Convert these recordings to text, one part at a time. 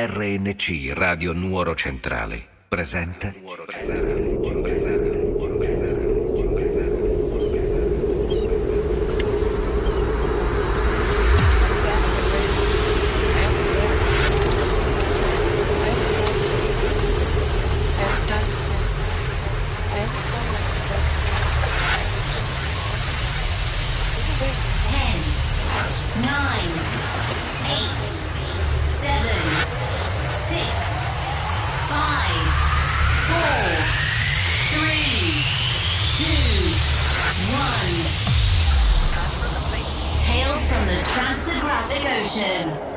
RNC Radio Nuoro Centrale. Presenta Tranceographic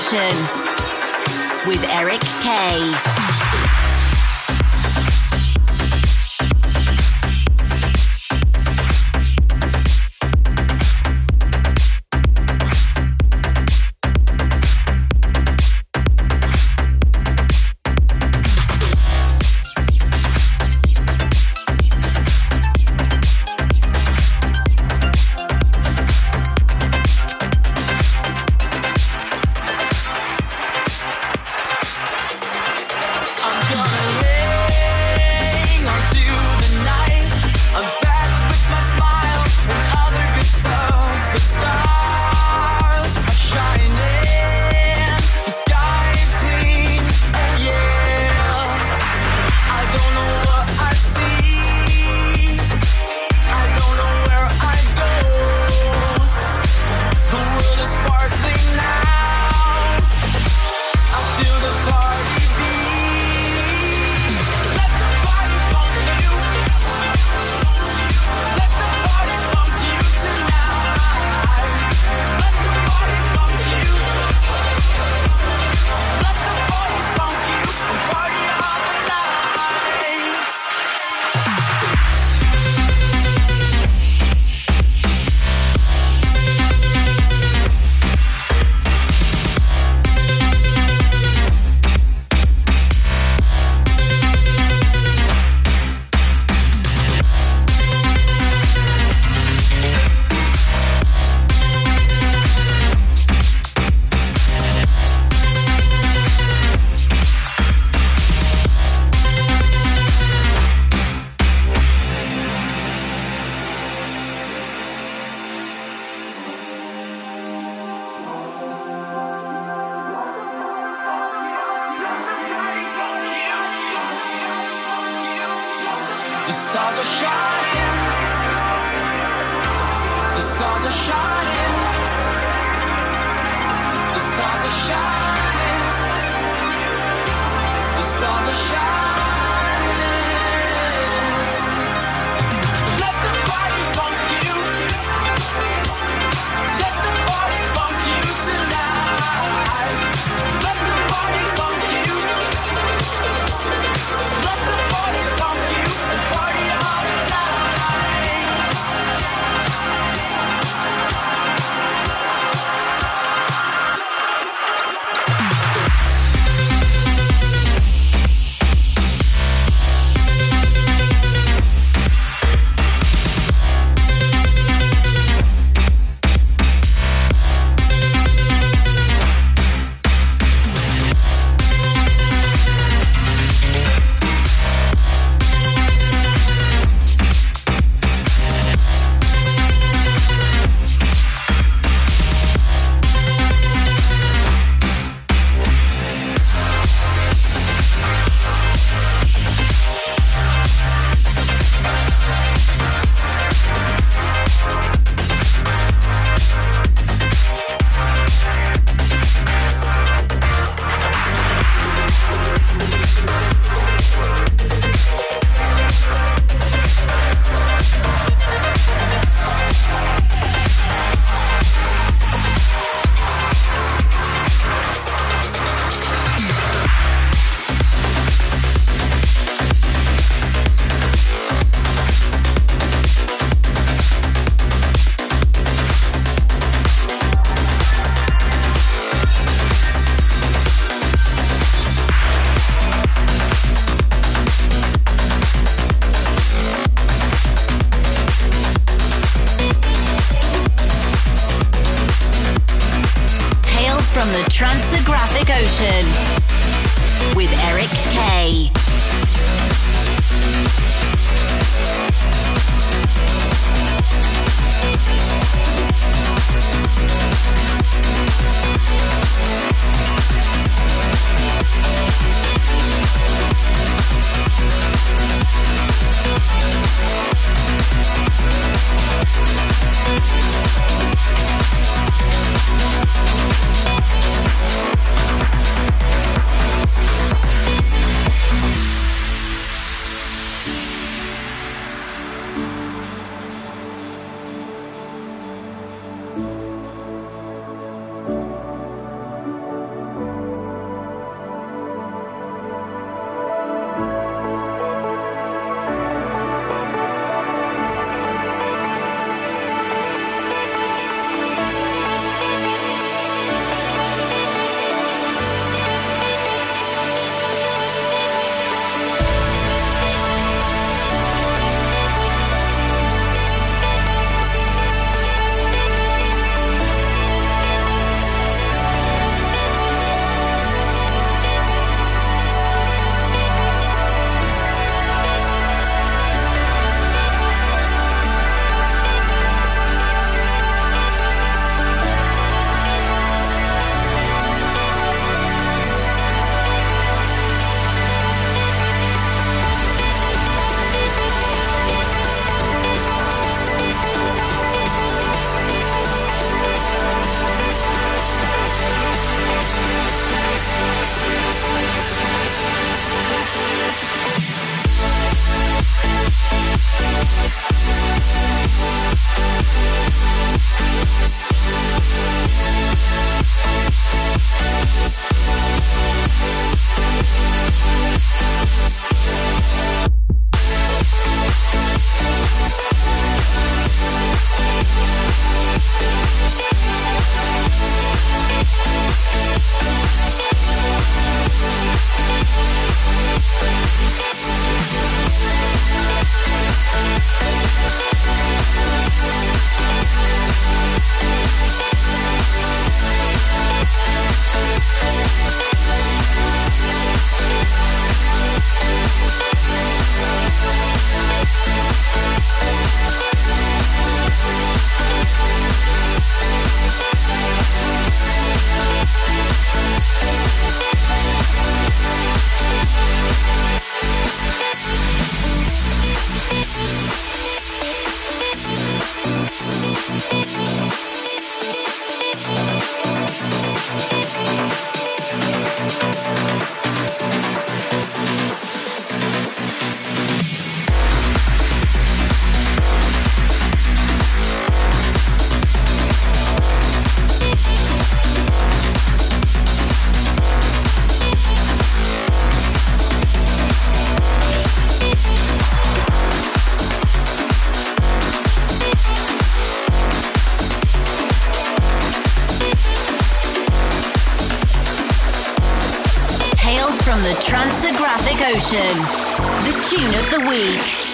Tranceographic The stars are shining. The stars are shining. The stars are shining. The stars are shining. From the Tranceographic Ocean. The tune of the week.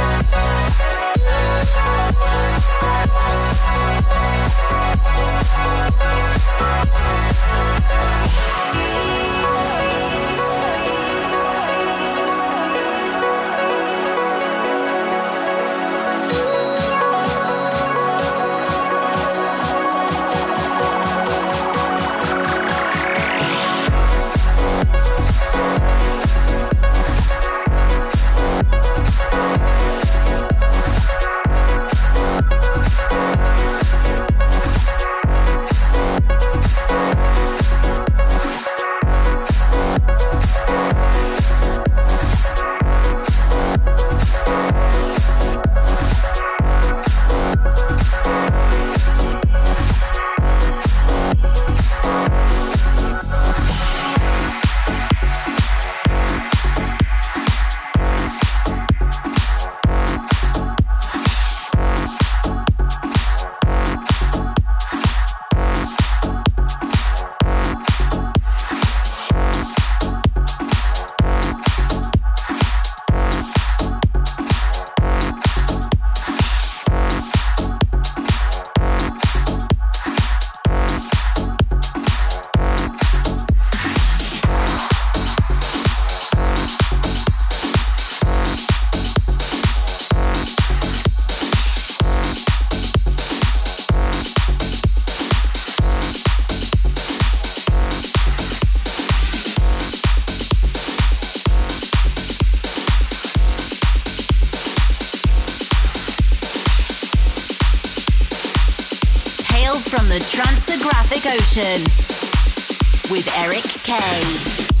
Bye. From the Tranceographic Ocean with Eric Kay.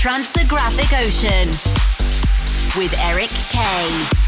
Tranceographic Ocean with Eric Kay.